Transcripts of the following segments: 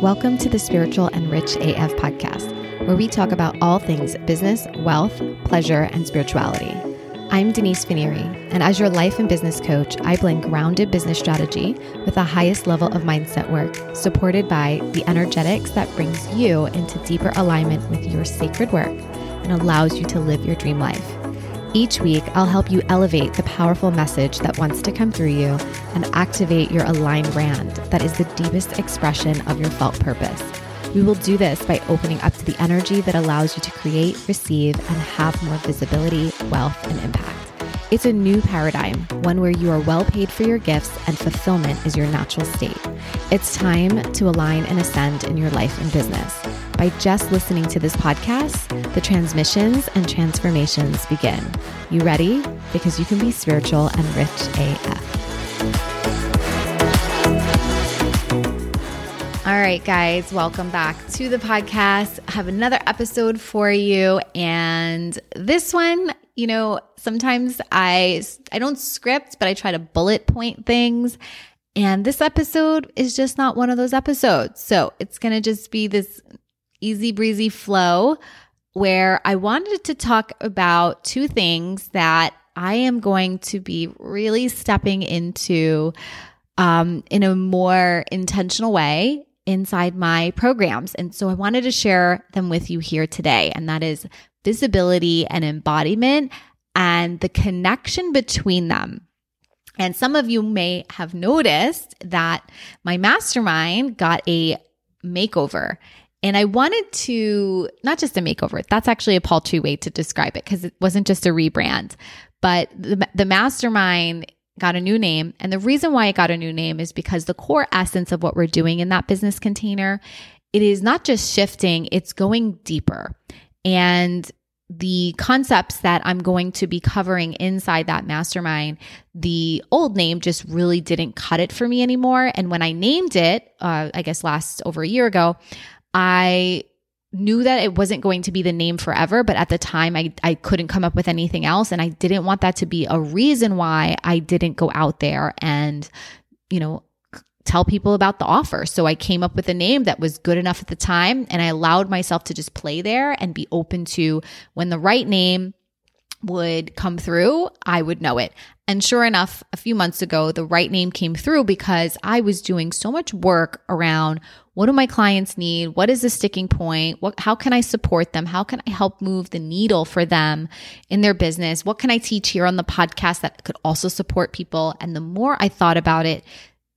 Welcome to the Spiritual and Rich AF podcast, where we talk about all things business, wealth, pleasure, and spirituality. I'm Denise Finieri, and as your life and business coach, I blend grounded business strategy with the highest level of mindset work, supported by the energetics that brings you into deeper alignment with your sacred work and allows you to live your dream life. Each week, I'll help you elevate the powerful message that wants to come through you and activate your aligned brand that is the deepest expression of your felt purpose. We will do this by opening up to the energy that allows you to create, receive, and have more visibility, wealth, and impact. It's a new paradigm, one where you are well paid for your gifts and fulfillment is your natural state. It's time to align and ascend in your life and business. By just listening to this podcast, the transmissions and transformations begin. You ready? Because you can be spiritual and rich AF. All right, guys, welcome back to the podcast. I have another episode for you. And this one, you know, sometimes I I don't script, but I try to bullet point things. And this episode is just not one of those episodes. So it's going to just be this easy breezy flow where I wanted to talk about two things that I am going to be really stepping into um, in a more intentional way inside my programs. And so I wanted to share them with you here today. And that is visibility and embodiment and the connection between them. And some of you may have noticed that my mastermind got a makeover. And I wanted to, not just a makeover, that's actually a paltry way to describe it because it wasn't just a rebrand, but the, the mastermind got a new name. And the reason why it got a new name is because the core essence of what we're doing in that business container, it is not just shifting, it's going deeper. And the concepts that I'm going to be covering inside that mastermind, the old name just really didn't cut it for me anymore. And when I named it, uh, I guess last over a year ago, I knew that it wasn't going to be the name forever, but at the time I, I couldn't come up with anything else. And I didn't want that to be a reason why I didn't go out there and, you know, tell people about the offer. So I came up with a name that was good enough at the time and I allowed myself to just play there and be open to when the right name would come through, I would know it. And sure enough, a few months ago, the right name came through because I was doing so much work around what do my clients need? What is the sticking point? What, how can I support them? How can I help move the needle for them in their business? What can I teach here on the podcast that could also support people? And the more I thought about it,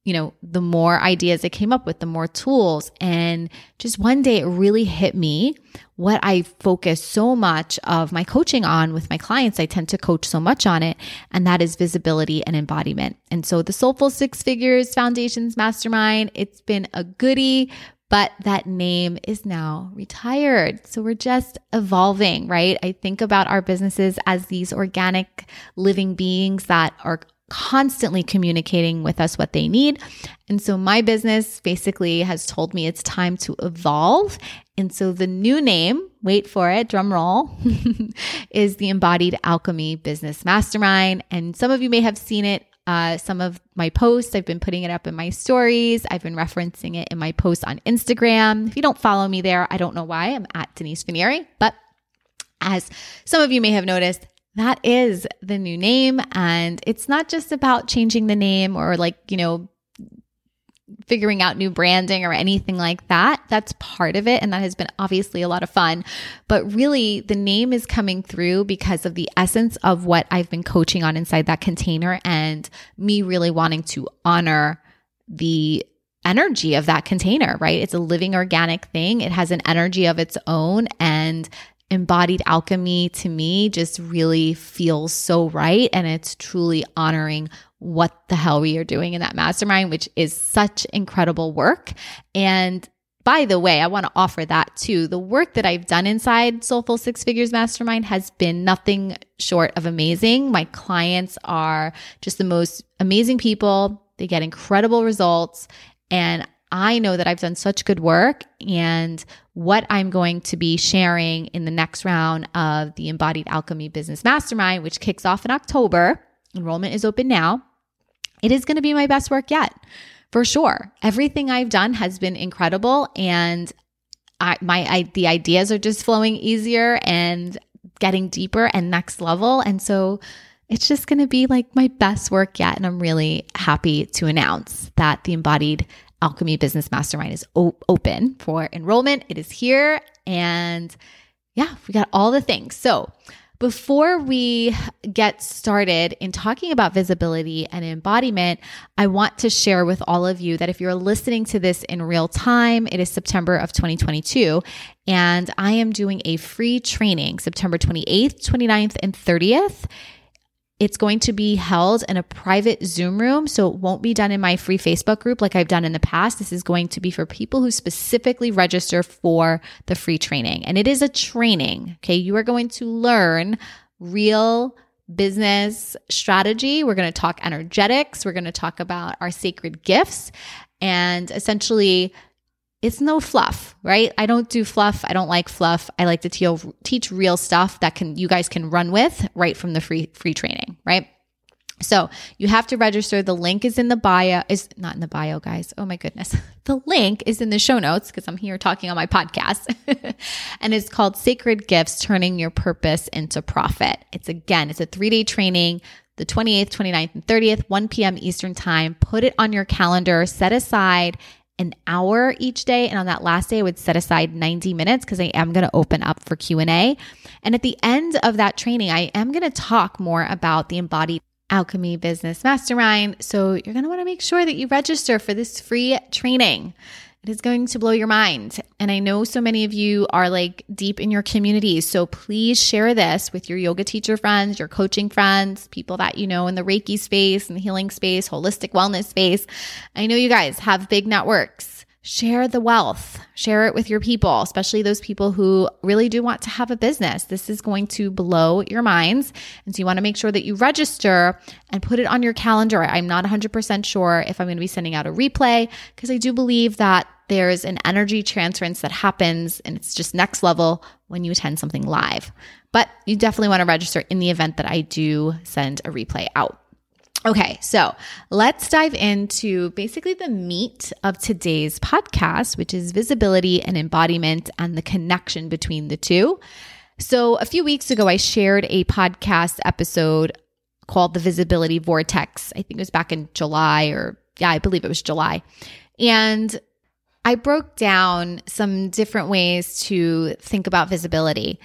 you know, the more ideas I came up with, the more tools. And just one day it really hit me what I focus so much of my coaching on with my clients. I tend to coach so much on it, and that is visibility and embodiment. And so the Soulful Six Figures Foundations Mastermind, it's been a goodie. But that name is now retired. So we're just evolving, right? I think about our businesses as these organic living beings that are constantly communicating with us what they need. And so my business basically has told me it's time to evolve. And so the new name, wait for it, drum roll, is the Embodied Alchemy Business Mastermind. And some of you may have seen it. Uh, some of my posts, I've been putting it up in my stories. I've been referencing it in my posts on Instagram. If you don't follow me there, I don't know why. I'm at Denise Finieri. But as some of you may have noticed, that is the new name. And it's not just about changing the name or like, you know, figuring out new branding or anything like that. That's part of it. And that has been obviously a lot of fun. But really, the name is coming through because of the essence of what I've been coaching on inside that container and me really wanting to honor the energy of that container, right? It's a living organic thing. It has an energy of its own. And embodied alchemy to me just really feels so right. And it's truly honoring what the hell we are doing in that mastermind, which is such incredible work. And by the way, I want to offer that too. The work that I've done inside Soulful Six Figures Mastermind has been nothing short of amazing. My clients are just the most amazing people. They get incredible results. And I know that I've done such good work and what I'm going to be sharing in the next round of the Embodied Alchemy Business Mastermind, which kicks off in October. Enrollment is open now. It is going to be my best work yet. for sure. Everything I've done has been incredible and I, my I, the ideas are just flowing easier and getting deeper and next level and so it's just going to be like my best work yet and I'm really happy to announce that the embodied alchemy business mastermind is o- open for enrollment. It is here and yeah, we got all the things. So, before we get started in talking about visibility and embodiment, I want to share with all of you that if you're listening to this in real time, it is September of 2022, and I am doing a free training September 28th, 29th, and 30th. It's going to be held in a private Zoom room, so it won't be done in my free Facebook group like I've done in the past. This is going to be for people who specifically register for the free training. And it is a training, okay? You are going to learn real business strategy. We're going to talk energetics. We're going to talk about our sacred gifts and essentially it's no fluff, right? I don't do fluff. I don't like fluff. I like to te- teach real stuff that can you guys can run with right from the free free training, right? So you have to register. The link is in the bio. Is not in the bio, guys. Oh my goodness. The link is in the show notes because I'm here talking on my podcast, and it's called Sacred Gifts: Turning Your Purpose into Profit. It's again, it's a three day training. The 28th, 29th, and 30th, 1 p.m. Eastern Time. Put it on your calendar, set aside an hour each day and on that last day I would set aside 90 minutes because I am going to open up for Q&A. And at the end of that training I am going to talk more about the embodied alchemy business mastermind. So you're going to want to make sure that you register for this free training. It is going to blow your mind. And I know so many of you are like deep in your communities. So please share this with your yoga teacher friends, your coaching friends, people that you know in the Reiki space and healing space, holistic wellness space. I know you guys have big networks share the wealth, share it with your people, especially those people who really do want to have a business. This is going to blow your minds. And so you want to make sure that you register and put it on your calendar. I'm not 100% sure if I'm going to be sending out a replay because I do believe that there's an energy transference that happens and it's just next level when you attend something live. But you definitely want to register in the event that I do send a replay out. Okay, so let's dive into basically the meat of today's podcast, which is visibility and embodiment and the connection between the two. So, a few weeks ago, I shared a podcast episode called The Visibility Vortex. I think it was back in July, or yeah, I believe it was July. And I broke down some different ways to think about visibility.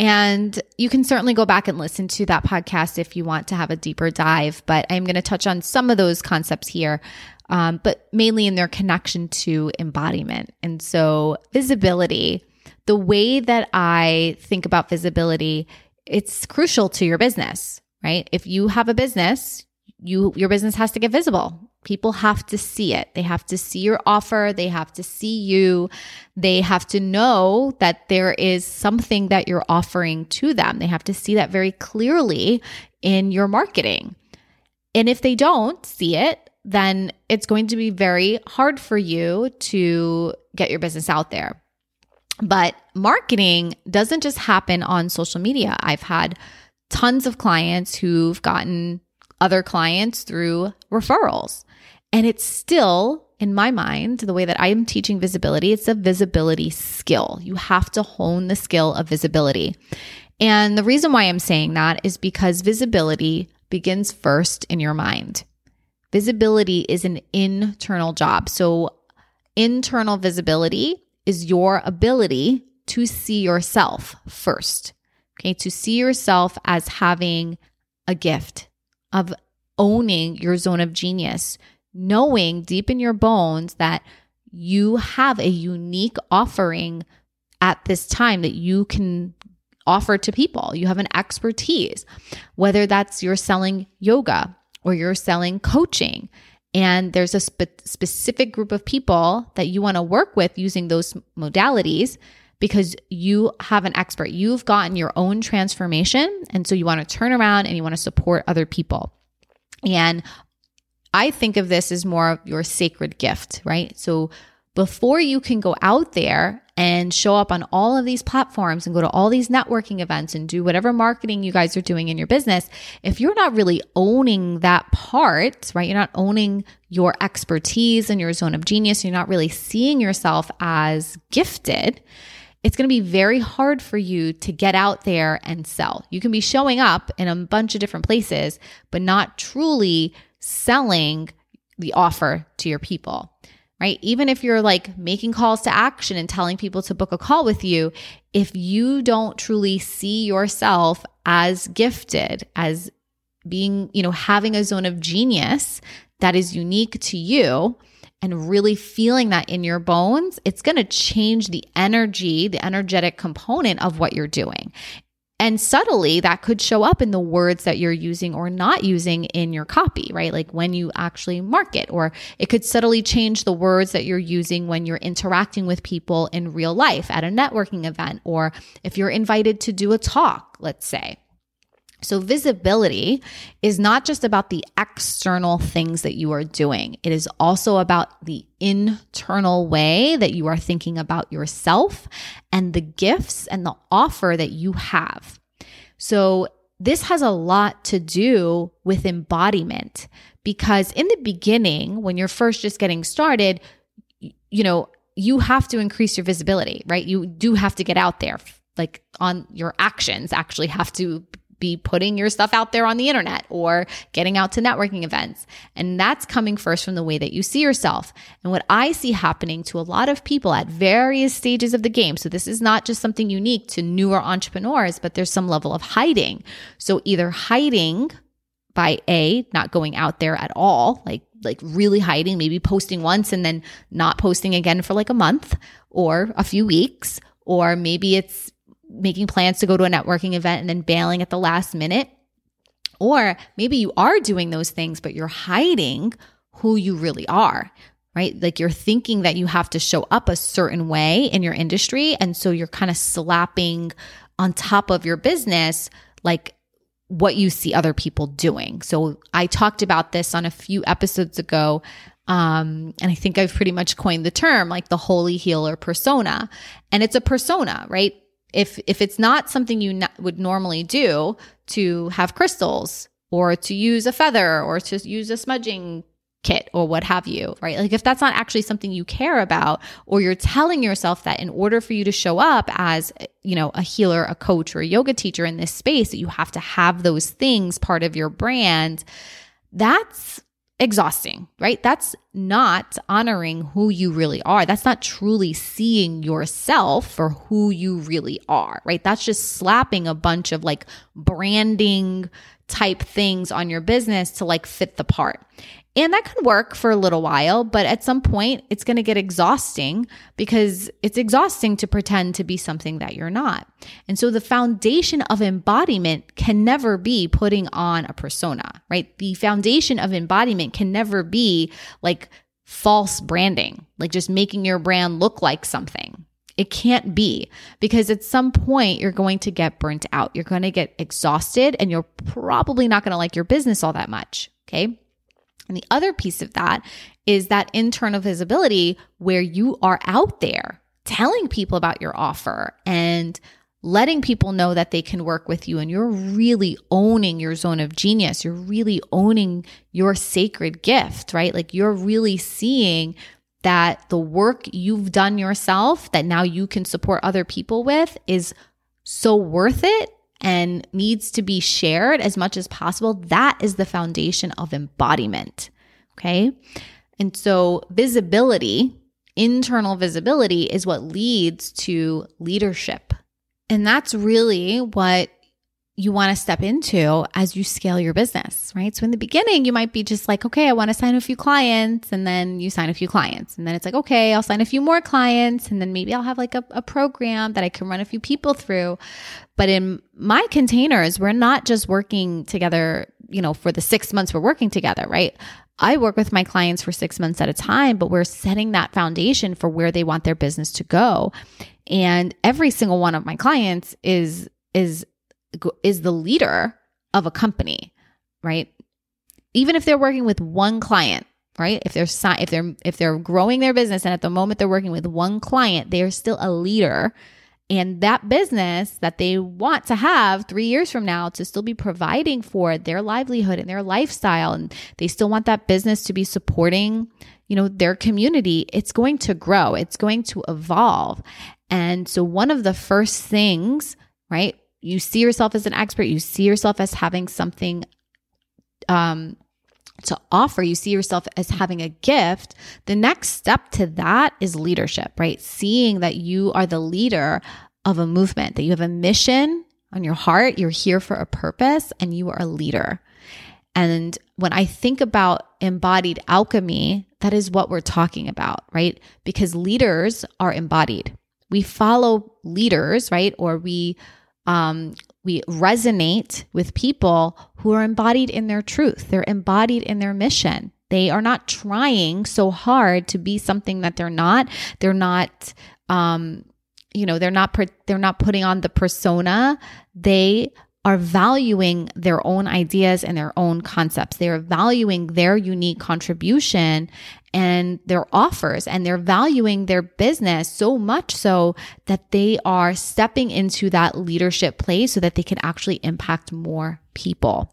And you can certainly go back and listen to that podcast if you want to have a deeper dive. But I'm going to touch on some of those concepts here, um, but mainly in their connection to embodiment. And so, visibility, the way that I think about visibility, it's crucial to your business, right? If you have a business, you your business has to get visible. People have to see it. They have to see your offer. They have to see you. They have to know that there is something that you're offering to them. They have to see that very clearly in your marketing. And if they don't see it, then it's going to be very hard for you to get your business out there. But marketing doesn't just happen on social media. I've had tons of clients who've gotten other clients through referrals. And it's still, in my mind, the way that I am teaching visibility, it's a visibility skill. You have to hone the skill of visibility. And the reason why I'm saying that is because visibility begins first in your mind. Visibility is an internal job. So, internal visibility is your ability to see yourself first. Okay, to see yourself as having a gift, of owning your zone of genius, knowing deep in your bones that you have a unique offering at this time that you can offer to people. You have an expertise, whether that's you're selling yoga or you're selling coaching. And there's a spe- specific group of people that you want to work with using those modalities because you have an expert. You've gotten your own transformation. And so you want to turn around and you want to support other people. And I think of this as more of your sacred gift, right? So before you can go out there and show up on all of these platforms and go to all these networking events and do whatever marketing you guys are doing in your business, if you're not really owning that part, right? You're not owning your expertise and your zone of genius, you're not really seeing yourself as gifted it's going to be very hard for you to get out there and sell. You can be showing up in a bunch of different places, but not truly selling the offer to your people, right? Even if you're like making calls to action and telling people to book a call with you, if you don't truly see yourself as gifted, as being, you know, having a zone of genius that is unique to you, and really feeling that in your bones, it's going to change the energy, the energetic component of what you're doing. And subtly, that could show up in the words that you're using or not using in your copy, right? Like when you actually market, or it could subtly change the words that you're using when you're interacting with people in real life at a networking event, or if you're invited to do a talk, let's say. So, visibility is not just about the external things that you are doing, it is also about the internal way that you are thinking about yourself and the gifts and the offer that you have. So, this has a lot to do with embodiment because in the beginning, when you're first just getting started, you know, you have to increase your visibility, right? You do have to get out there like on your actions actually have to be putting your stuff out there on the internet or getting out to networking events. And that's coming first from the way that you see yourself. And what I see happening to a lot of people at various stages of the game. So this is not just something unique to newer entrepreneurs, but there's some level of hiding. So either hiding by A, not going out there at all, like like really hiding, maybe posting once and then not posting again for like a month or a few weeks, or maybe it's making plans to go to a networking event and then bailing at the last minute. Or maybe you are doing those things, but you're hiding who you really are, right? Like you're thinking that you have to show up a certain way in your industry. And so you're kind of slapping on top of your business, like what you see other people doing. So I talked about this on a few episodes ago. Um, and I think I've pretty much coined the term like the holy healer persona. And it's a persona, right? If if it's not something you would normally do to have crystals or to use a feather or to use a smudging kit or what have you, right? Like if that's not actually something you care about or you're telling yourself that in order for you to show up as, you know, a healer, a coach or a yoga teacher in this space that you have to have those things part of your brand, that's exhausting, right? That's not honoring who you really are. That's not truly seeing yourself for who you really are, right? That's just slapping a bunch of like branding type things on your business to like fit the part. And that can work for a little while, but at some point it's going to get exhausting because it's exhausting to pretend to be something that you're not. And so the foundation of embodiment can never be putting on a persona, right? The foundation of embodiment can never be like false branding, like just making your brand look like something. It can't be because at some point you're going to get burnt out. You're going to get exhausted and you're probably not going to like your business all that much. Okay. And the other piece of that is that internal visibility where you are out there telling people about your offer and letting people know that they can work with you and you're really owning your zone of genius. You're really owning your sacred gift, right? Like you're really seeing that the work you've done yourself that now you can support other people with is so worth it and needs to be shared as much as possible, that is the foundation of embodiment. Okay. And so, visibility, internal visibility, is what leads to leadership. And that's really what you want to step into as you scale your business, right? So in the beginning, you might be just like, okay, I want to sign a few clients. And then you sign a few clients. And then it's like, okay, I'll sign a few more clients. And then maybe I'll have like a, a program that I can run a few people through. But in my containers, we're not just working together, you know, for the six months we're working together, right? I work with my clients for six months at a time, but we're setting that foundation for where they want their business to go. And every single one of my clients is, is is the leader of a company, right? Even if they're working with one client, right? If they're if they're if they're growing their business and at the moment they're working with one client, they are still a leader. And that business that they want to have three years from now to still be providing for their livelihood and their lifestyle, and they still want that business to be supporting, you know, their community, it's going to grow, it's going to evolve. And so, one of the first things, right? You see yourself as an expert, you see yourself as having something um, to offer, you see yourself as having a gift, the next step to that is leadership, right? Seeing that you are the leader of a movement, that you have a mission on your heart, you're here for a purpose, and you are a leader. And when I think about embodied alchemy, that is what we're talking about, right? Because leaders are embodied. We follow leaders, right? Or we um, we resonate with people who are embodied in their truth. They're embodied in their mission. They are not trying so hard to be something that they're not. They're not, um, you know, they're not. They're not putting on the persona. They are valuing their own ideas and their own concepts. They are valuing their unique contribution and their offers and they're valuing their business so much so that they are stepping into that leadership place so that they can actually impact more people.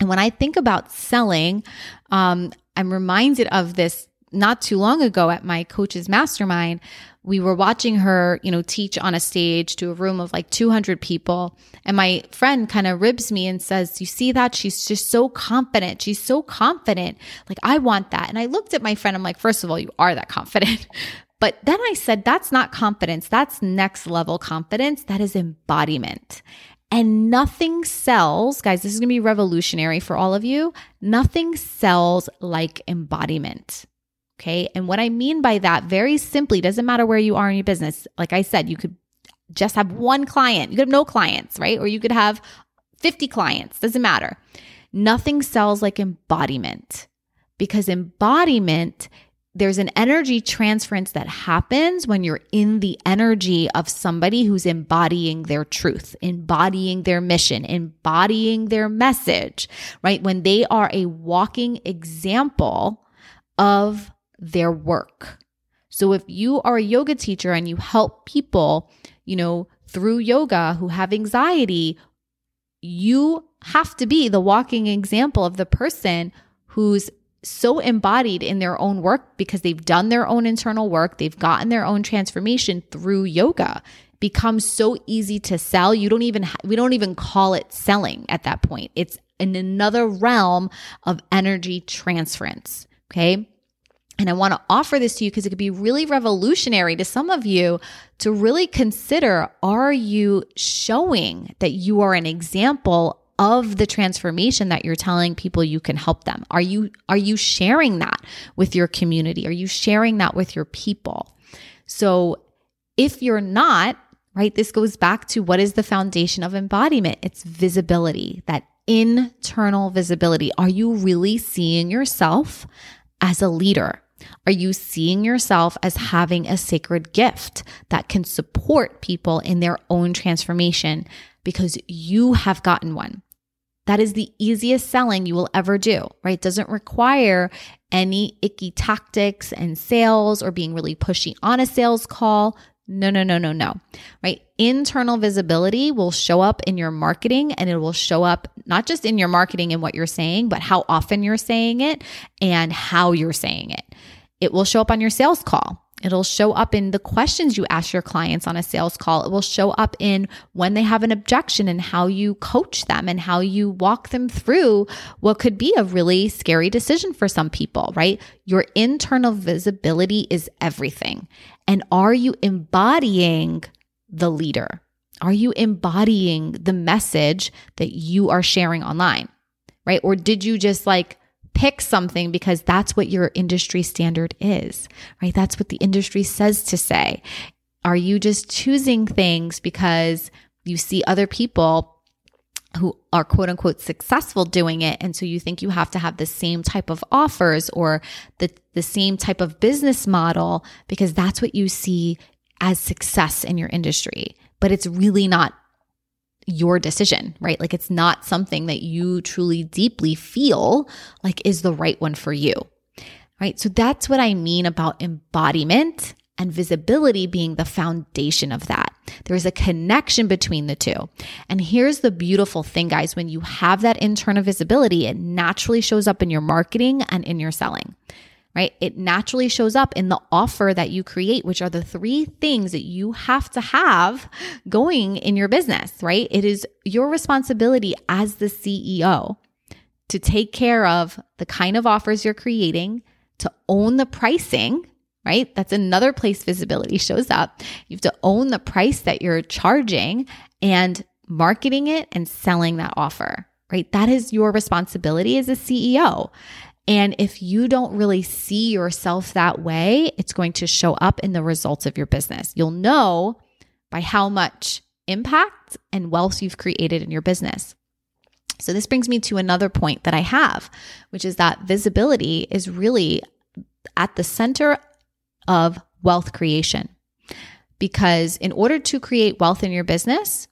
And when I think about selling, um, I'm reminded of this not too long ago at my coach's mastermind we were watching her, you know, teach on a stage to a room of like 200 people. And my friend kind of ribs me and says, You see that? She's just so confident. She's so confident. Like, I want that. And I looked at my friend. I'm like, First of all, you are that confident. But then I said, That's not confidence. That's next level confidence. That is embodiment. And nothing sells, guys, this is going to be revolutionary for all of you. Nothing sells like embodiment. Okay. And what I mean by that, very simply, doesn't matter where you are in your business. Like I said, you could just have one client, you could have no clients, right? Or you could have 50 clients, doesn't matter. Nothing sells like embodiment because embodiment, there's an energy transference that happens when you're in the energy of somebody who's embodying their truth, embodying their mission, embodying their message, right? When they are a walking example of their work. So if you are a yoga teacher and you help people, you know, through yoga who have anxiety, you have to be the walking example of the person who's so embodied in their own work because they've done their own internal work, they've gotten their own transformation through yoga. It becomes so easy to sell. You don't even we don't even call it selling at that point. It's in another realm of energy transference, okay? And I want to offer this to you because it could be really revolutionary to some of you to really consider are you showing that you are an example of the transformation that you're telling people you can help them? Are you are you sharing that with your community? Are you sharing that with your people? So if you're not, right, this goes back to what is the foundation of embodiment? It's visibility, that internal visibility. Are you really seeing yourself as a leader? Are you seeing yourself as having a sacred gift that can support people in their own transformation because you have gotten one? That is the easiest selling you will ever do, right? It doesn't require any icky tactics and sales or being really pushy on a sales call. No, no, no, no, no, right? Internal visibility will show up in your marketing and it will show up not just in your marketing and what you're saying, but how often you're saying it and how you're saying it. It will show up on your sales call. It'll show up in the questions you ask your clients on a sales call. It will show up in when they have an objection and how you coach them and how you walk them through what could be a really scary decision for some people, right? Your internal visibility is everything. And are you embodying the leader? Are you embodying the message that you are sharing online, right? Or did you just like, pick something because that's what your industry standard is, right? That's what the industry says to say. Are you just choosing things because you see other people who are quote unquote successful doing it and so you think you have to have the same type of offers or the the same type of business model because that's what you see as success in your industry but it's really not your decision, right? Like it's not something that you truly deeply feel like is the right one for you. right? So that's what I mean about embodiment and visibility being the foundation of that. There's a connection between the two. And here's the beautiful thing, guys when you have that internal visibility, it naturally shows up in your marketing and in your selling. Right? It naturally shows up in the offer that you create, which are the three things that you have to have going in your business, right? It is your responsibility as the CEO to take care of the kind of offers you're creating, to own the pricing, right? That's another place visibility shows up. You have to own the price that you're charging and marketing it and selling that offer, right? That is your responsibility as a CEO. And if you don't really see yourself that way, it's going to show up in the results of your business. You'll know by how much impact and wealth you've created in your business. So, this brings me to another point that I have, which is that visibility is really at the center of wealth creation. Because in order to create wealth in your business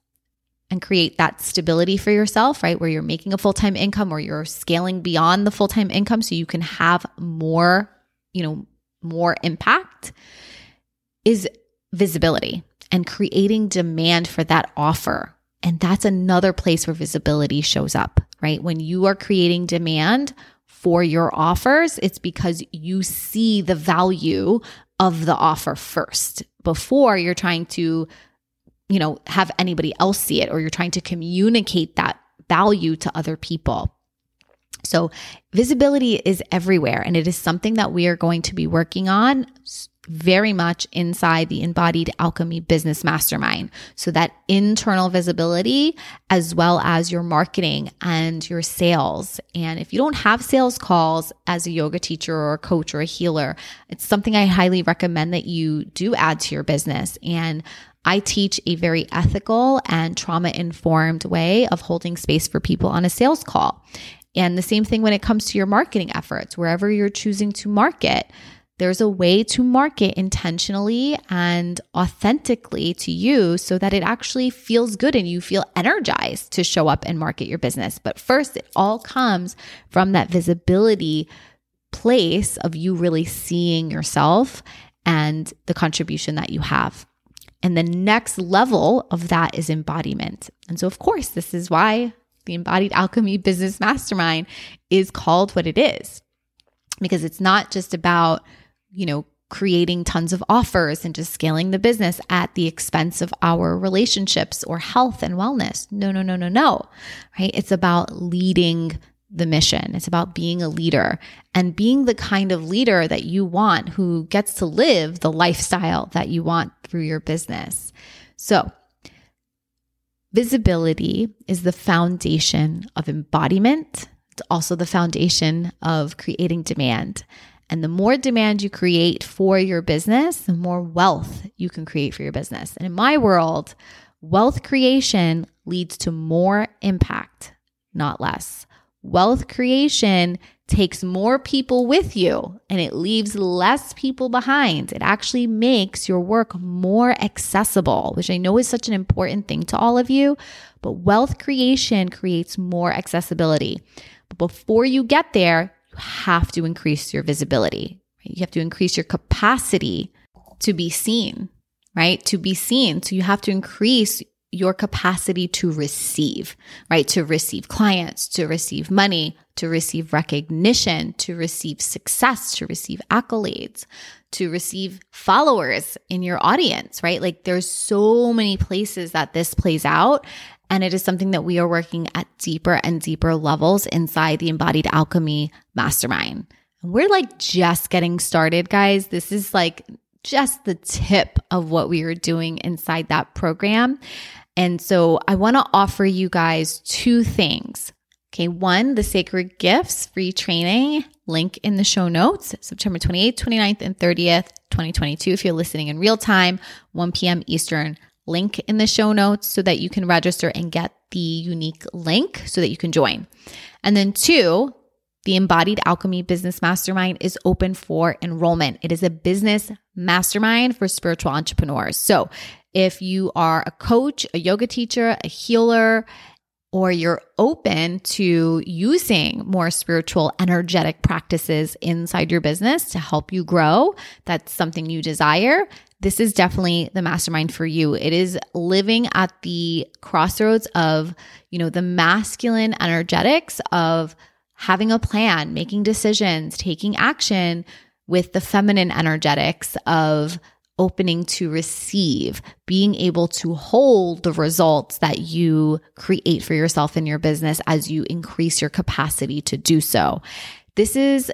and create that stability for yourself, right, where you're making a full time income or you're scaling beyond the full time income so you can have more, you know, more impact, is visibility and creating demand for that offer. And that's another place where visibility shows up, right? When you are creating demand for your offers, it's because you see the value of the offer first before you're trying to, you know, have anybody else see it or you're trying to communicate that value to other people. So, visibility is everywhere, and it is something that we are going to be working on very much inside the embodied alchemy business mastermind. So that internal visibility, as well as your marketing and your sales. And if you don't have sales calls as a yoga teacher or a coach or a healer, it's something I highly recommend that you do add to your business. And I teach a very ethical and trauma informed way of holding space for people on a sales call. And the same thing when it comes to your marketing efforts, wherever you're choosing to market there's a way to market intentionally and authentically to you so that it actually feels good and you feel energized to show up and market your business. But first, it all comes from that visibility place of you really seeing yourself and the contribution that you have. And the next level of that is embodiment. And so, of course, this is why the Embodied Alchemy Business Mastermind is called what it is, because it's not just about you know, creating tons of offers and just scaling the business at the expense of our relationships or health and wellness. No, no, no, no, no. Right? It's about leading the mission. It's about being a leader and being the kind of leader that you want who gets to live the lifestyle that you want through your business. So, visibility is the foundation of embodiment. It's also the foundation of creating demand. And the more demand you create for your business, the more wealth you can create for your business. And in my world, wealth creation leads to more impact, not less. Wealth creation takes more people with you and it leaves less people behind. It actually makes your work more accessible, which I know is such an important thing to all of you. But wealth creation creates more accessibility. But before you get there, you have to increase your visibility. You have to increase your capacity to be seen, right? To be seen. So you have to increase your capacity to receive, right? To receive clients, to receive money, to receive recognition, to receive success, to receive accolades, to receive followers in your audience, right? Like there's so many places that this plays out. And it is something that we are working at deeper and deeper levels inside the Embodied Alchemy Mastermind. we're like just getting started, guys. This is like just the tip of what we are doing inside that program. And so I want to offer you guys two things. Okay, one, the Sacred Gifts free training, link in the show notes, September 28th, 29th, and 30th, 2022. If you're listening in real time, 1 p.m. Eastern, link in the show notes so that you can register and get the unique link so that you can join. And then, two, the Embodied Alchemy Business Mastermind is open for enrollment. It is a business mastermind for spiritual entrepreneurs. So, if you are a coach, a yoga teacher, a healer, or you're open to using more spiritual, energetic practices inside your business to help you grow, that's something you desire, this is definitely the mastermind for you. It is living at the crossroads of, you know, the masculine energetics of having a plan, making decisions, taking action with the feminine energetics of opening to receive, being able to hold the results that you create for yourself in your business as you increase your capacity to do so. This is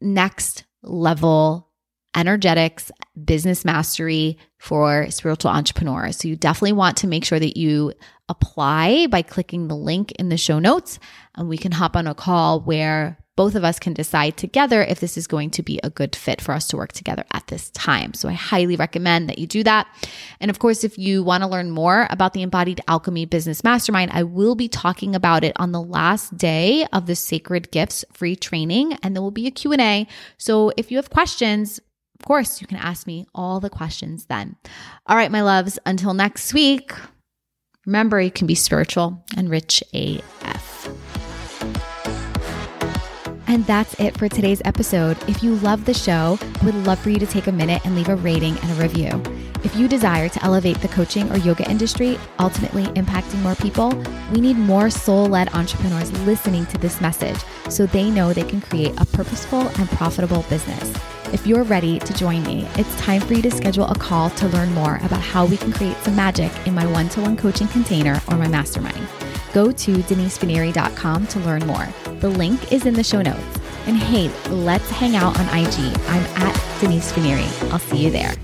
next level energetics, business mastery for spiritual entrepreneurs. So you definitely want to make sure that you apply by clicking the link in the show notes and we can hop on a call where both of us can decide together if this is going to be a good fit for us to work together at this time. So I highly recommend that you do that. And of course, if you want to learn more about the Embodied Alchemy Business Mastermind, I will be talking about it on the last day of the Sacred Gifts free training and there will be a Q&A. So if you have questions, of course, you can ask me all the questions then. All right, my loves, until next week, remember you can be spiritual and rich AF. And that's it for today's episode. If you love the show, would love for you to take a minute and leave a rating and a review. If you desire to elevate the coaching or yoga industry, ultimately impacting more people, we need more soul led entrepreneurs listening to this message so they know they can create a purposeful and profitable business. If you're ready to join me, it's time for you to schedule a call to learn more about how we can create some magic in my one to one coaching container or my mastermind. Go to denisefineri.com to learn more. The link is in the show notes. And hey, let's hang out on IG. I'm at Denise Finieri. I'll see you there.